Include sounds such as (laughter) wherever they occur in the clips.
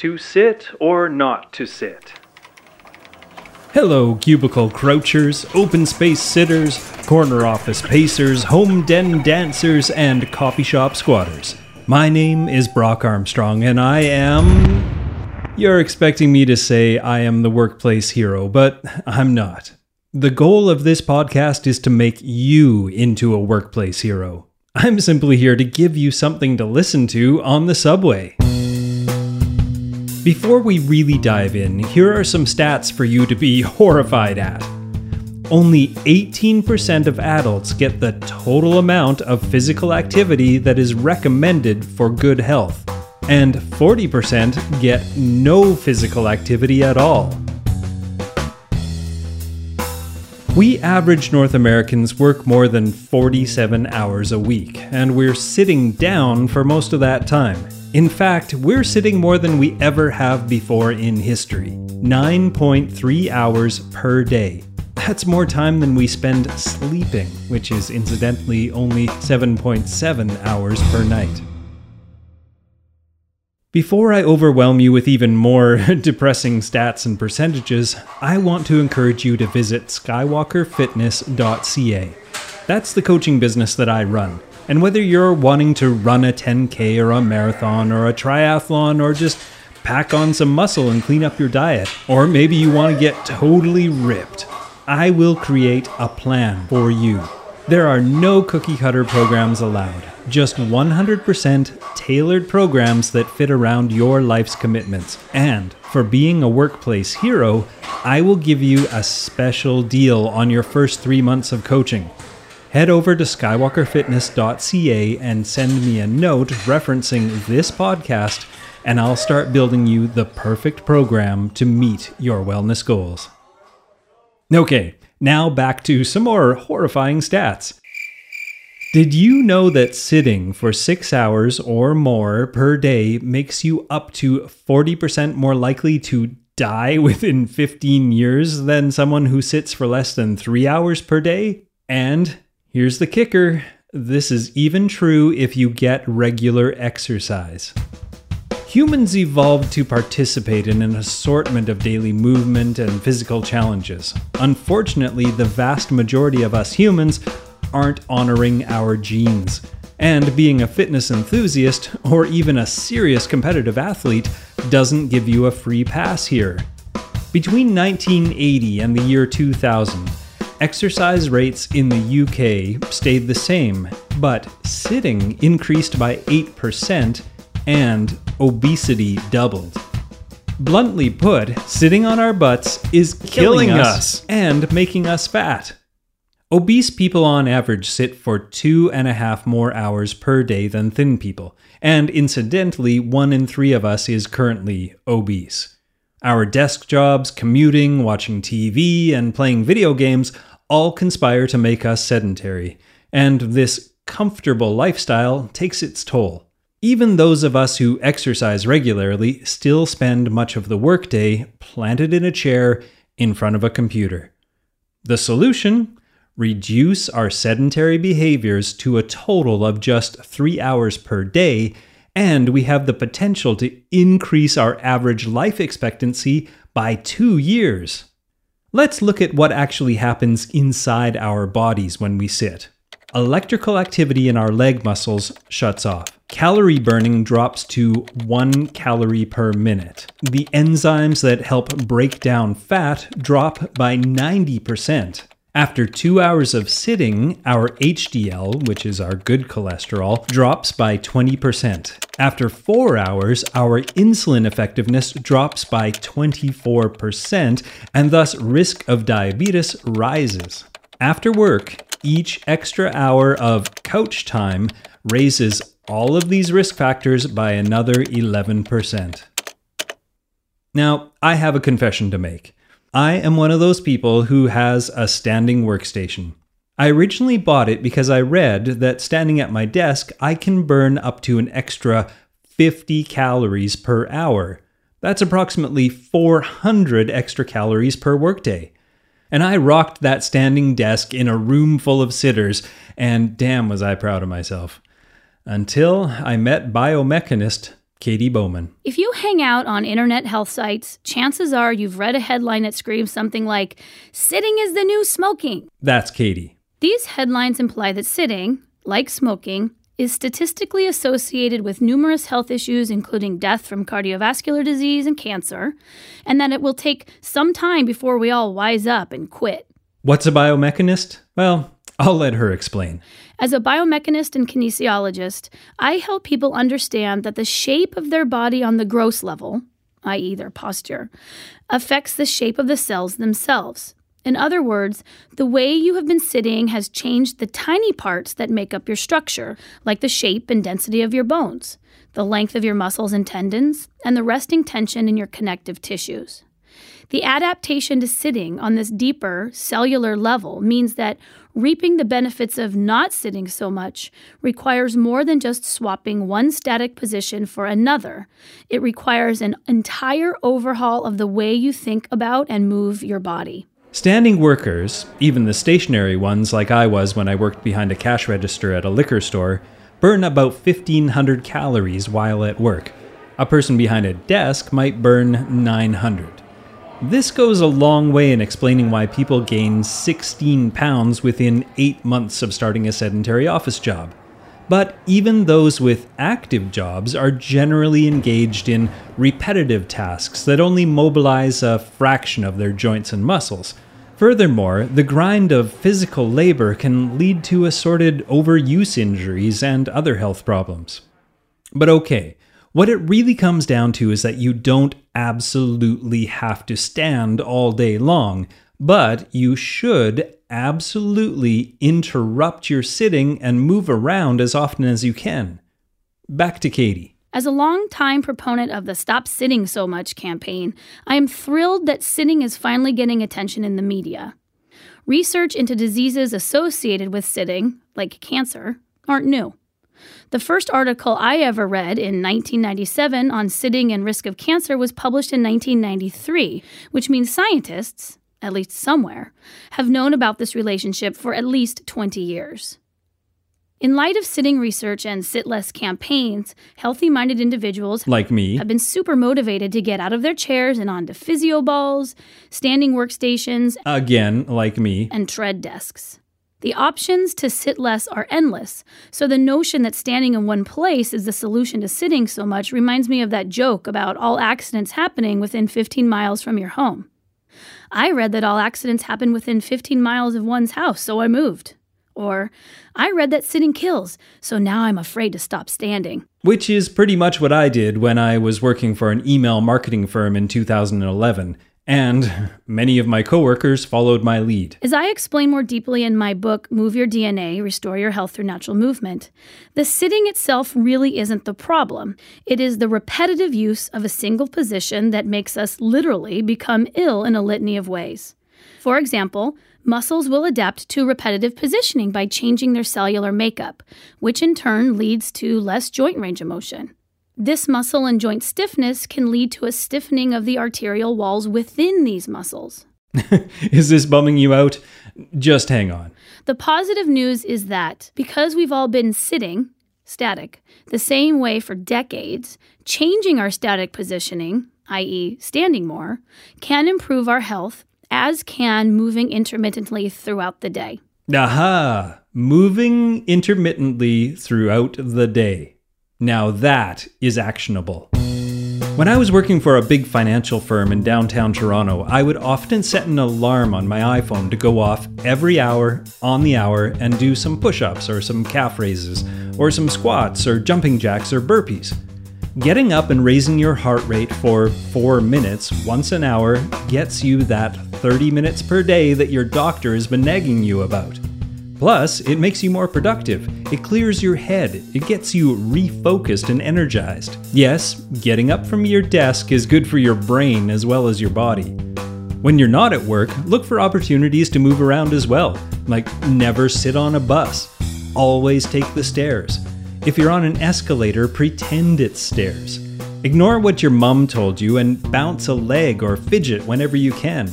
To sit or not to sit? Hello, cubicle crouchers, open space sitters, corner office pacers, home den dancers, and coffee shop squatters. My name is Brock Armstrong, and I am. You're expecting me to say I am the workplace hero, but I'm not. The goal of this podcast is to make you into a workplace hero. I'm simply here to give you something to listen to on the subway. Before we really dive in, here are some stats for you to be (laughs) horrified at. Only 18% of adults get the total amount of physical activity that is recommended for good health, and 40% get no physical activity at all. We average North Americans work more than 47 hours a week, and we're sitting down for most of that time. In fact, we're sitting more than we ever have before in history 9.3 hours per day. That's more time than we spend sleeping, which is incidentally only 7.7 hours per night. Before I overwhelm you with even more (laughs) depressing stats and percentages, I want to encourage you to visit skywalkerfitness.ca. That's the coaching business that I run. And whether you're wanting to run a 10K or a marathon or a triathlon or just pack on some muscle and clean up your diet, or maybe you want to get totally ripped, I will create a plan for you. There are no cookie cutter programs allowed, just 100% tailored programs that fit around your life's commitments. And for being a workplace hero, I will give you a special deal on your first three months of coaching head over to skywalkerfitness.ca and send me a note referencing this podcast, and I'll start building you the perfect program to meet your wellness goals. Okay, now back to some more horrifying stats. Did you know that sitting for six hours or more per day makes you up to 40% more likely to die (laughs) within 15 years than someone who sits for less than three hours per day? And Here's the kicker this is even true if you get regular exercise. Humans evolved to participate in an assortment of daily movement and physical challenges. Unfortunately, the vast majority of us humans aren't honoring our genes. And being a fitness enthusiast, or even a serious competitive athlete, doesn't give you a free pass here. Between 1980 and the year 2000, Exercise rates in the UK stayed the same, but sitting increased by 8% and obesity doubled. Bluntly put, sitting on our butts is killing, killing us, us and making us fat. Obese people on average sit for two and a half more hours per day than thin people, and incidentally, one in three of us is currently obese. Our desk jobs, commuting, watching TV, and playing video games all conspire to make us sedentary, and this comfortable lifestyle takes its toll. Even those of us who exercise regularly still spend much of the workday planted in a chair in front of a computer. The solution? Reduce our sedentary behaviors to a total of just three hours per day, and we have the potential to increase our average life expectancy by two years. Let's look at what actually happens inside our bodies when we sit. Electrical activity in our leg muscles shuts off. Calorie burning drops to 1 calorie per minute. The enzymes that help break down fat drop by 90%. After two hours of sitting, our HDL, which is our good cholesterol, drops by 20%. After four hours, our insulin effectiveness drops by 24%, and thus risk of diabetes rises. After work, each extra hour of couch time raises all of these risk factors by another 11%. Now, I have a confession to make. I am one of those people who has a standing workstation. I originally bought it because I read that standing at my desk, I can burn up to an extra 50 calories per hour. That's approximately 400 extra calories per workday. And I rocked that standing desk in a room full of sitters, and damn was I proud of myself. Until I met biomechanist Katy Bowman. If you hang out on internet health sites, chances are you've read a headline that screams something like, Sitting is the new smoking. That's Katy. These headlines imply that sitting, like smoking, is statistically associated with numerous health issues, including death from cardiovascular disease and cancer, and that it will take some time before we all wise up and quit. What's a biomechanist? Well, I'll let her explain. As a biomechanist and kinesiologist, I help people understand that the shape of their body on the gross level, i.e., their posture, affects the shape of the cells themselves. In other words, the way you have been sitting has changed the tiny parts that make up your structure, like the shape and density of your bones, the length of your muscles and tendons, and the resting tension in your connective tissues. The adaptation to sitting on this deeper cellular level means that reaping the benefits of not sitting so much requires more than just swapping one static position for another. It requires an entire overhaul of the way you think about and move your body. Standing workers, even the stationary ones like I was when I worked behind a cash register at a liquor store, burn about 1500 calories while at work. A person behind a desk might burn 900. This goes a long way in explaining why people gain 16 pounds within 8 months of starting a sedentary office job. But even those with active jobs are generally engaged in repetitive tasks that only mobilize a fraction of their joints and muscles. Furthermore, the grind of physical labor can lead to assorted overuse injuries and other health problems. But okay, what it really comes down to is that you don't absolutely have to stand all day long, but you should absolutely interrupt your sitting and move around as often as you can. Back to Katy. As a long-time proponent of the Stop Sitting So Much campaign, I am thrilled that sitting is finally getting attention in the media. Research into diseases associated with sitting, like cancer, aren't new. The first article I ever read in 1997 on sitting and risk of cancer was published in 1993, which means scientists, at least somewhere, have known about this relationship for at least 20 years. In light of sitting research and sit less campaigns, healthy minded individuals like me have been super motivated to get out of their chairs and onto physio balls, standing workstations, again, like me, and tread desks. The options to sit less are endless, so the notion that standing in one place is the solution to sitting so much reminds me of that joke about all accidents happening within 15 miles from your home. I read that all accidents happen within 15 miles of one's house, so I moved. Or, I read that sitting kills, so now I'm afraid to stop standing. Which is pretty much what I did when I was working for an email marketing firm in 2011 and many of my coworkers followed my lead. As I explain more deeply in my book, Move Your DNA Restore Your Health Through Natural Movement, the sitting itself really isn't the problem. It is the repetitive use of a single position that makes us literally become ill in a litany of ways. For example, muscles will adapt to repetitive positioning by changing their cellular makeup, which in turn leads to less joint range of motion. This muscle and joint stiffness can lead to a stiffening of the arterial walls within these muscles. (laughs) is this bumming you out? Just hang on. The positive news is that because we've all been sitting, static, the same way for decades, changing our static positioning, i.e., standing more, can improve our health, as can moving intermittently throughout the day. Aha! Moving intermittently throughout the day. Now that is actionable. When I was working for a big financial firm in downtown Toronto, I would often set an alarm on my iPhone to go off every hour on the hour and do some push ups or some calf raises, or some squats or jumping jacks or burpees. Getting up and raising your heart rate for 4 minutes once an hour gets you that 30 minutes per day that your doctor has been nagging you about. Plus, it makes you more productive. It clears your head. It gets you refocused and energized. Yes, getting up from your desk is good for your brain as well as your body. When you're not at work, look for opportunities to move around as well, like never sit on a bus. Always take the stairs. If you're on an escalator, pretend it's stairs. Ignore what your mum told you and bounce a leg or fidget whenever you can.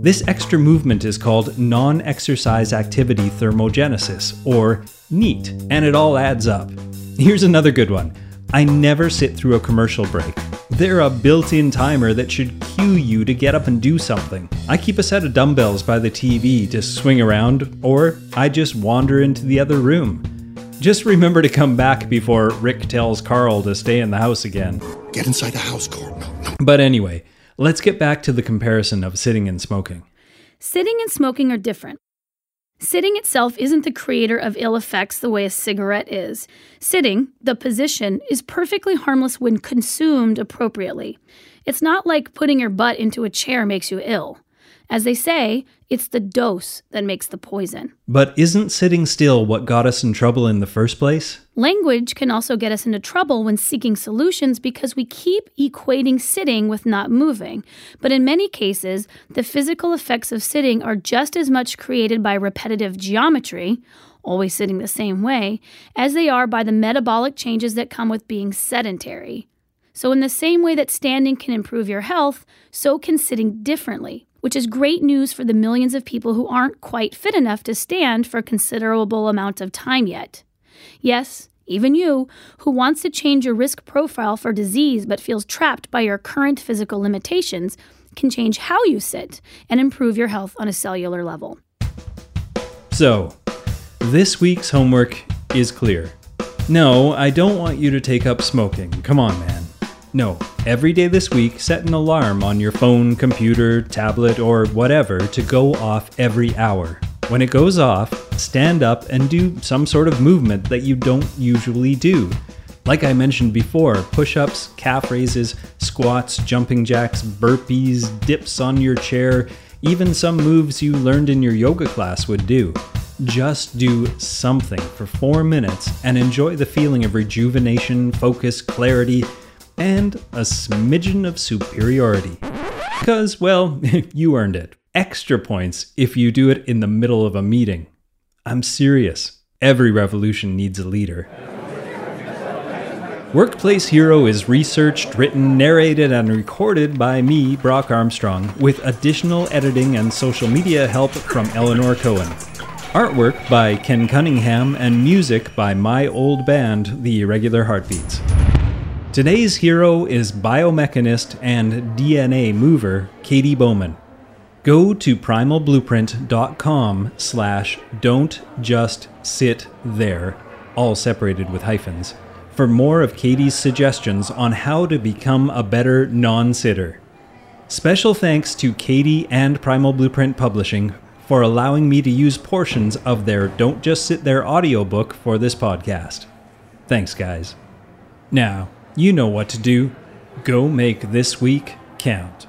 This extra movement is called non exercise activity thermogenesis, or NEAT, and it all adds up. Here's another good one I never sit through a commercial break. They're a built in timer that should cue you to get up and do something. I keep a set of dumbbells by the TV to swing around, or I just wander into the other room. Just remember to come back before Rick tells Carl to stay in the house again. Get inside the house, Carl. No, no. But anyway, let's get back to the comparison of sitting and smoking. Sitting and smoking are different. Sitting itself isn't the creator of ill effects the way a cigarette is. Sitting, the position, is perfectly harmless when consumed appropriately. It's not like putting your butt into a chair makes you ill. As they say, it's the dose that makes the poison. But isn't sitting still what got us in trouble in the first place? Language can also get us into trouble when seeking solutions because we keep equating sitting with not moving. But in many cases, the physical effects of sitting are just as much created by repetitive geometry, always sitting the same way, as they are by the metabolic changes that come with being sedentary. So, in the same way that standing can improve your health, so can sitting differently which is great news for the millions of people who aren't quite fit enough to stand for a considerable amount of time yet. Yes, even you, who wants to change your risk profile for disease but feels trapped by your current physical limitations, can change how you sit and improve your health on a cellular level. So, this week's homework is clear. No, I don't want you to take up smoking. Come on, man. No, every day this week, set an alarm on your phone, computer, tablet, or whatever to go off every hour. When it goes off, stand up and do some sort of movement that you don't usually do. Like I mentioned before, push ups, calf raises, squats, jumping jacks, burpees, dips on your chair, even some moves you learned in your yoga class would do. Just do something for four minutes and enjoy the feeling of rejuvenation, focus, clarity, and a smidgen of superiority. Because, well, (laughs) you earned it. Extra points if you do it in the middle of a meeting. I'm serious. Every revolution needs a leader. Workplace Hero is researched, written, narrated, and recorded by me, Brock Armstrong, with additional editing and social media help from Eleanor Cohen. Artwork by Ken Cunningham and music by my old band, The Irregular Heartbeats. Today's hero is biomechanist and DNA mover Katy Bowman. Go to primalblueprint.com slash don't just sit there, all separated with hyphens, for more of Katy's suggestions on how to become a better non-sitter. Special thanks to Katy and Primal Blueprint Publishing for allowing me to use portions of their Don't Just Sit There audiobook for this podcast. Thanks, guys. Now, you know what to do. Go make this week count.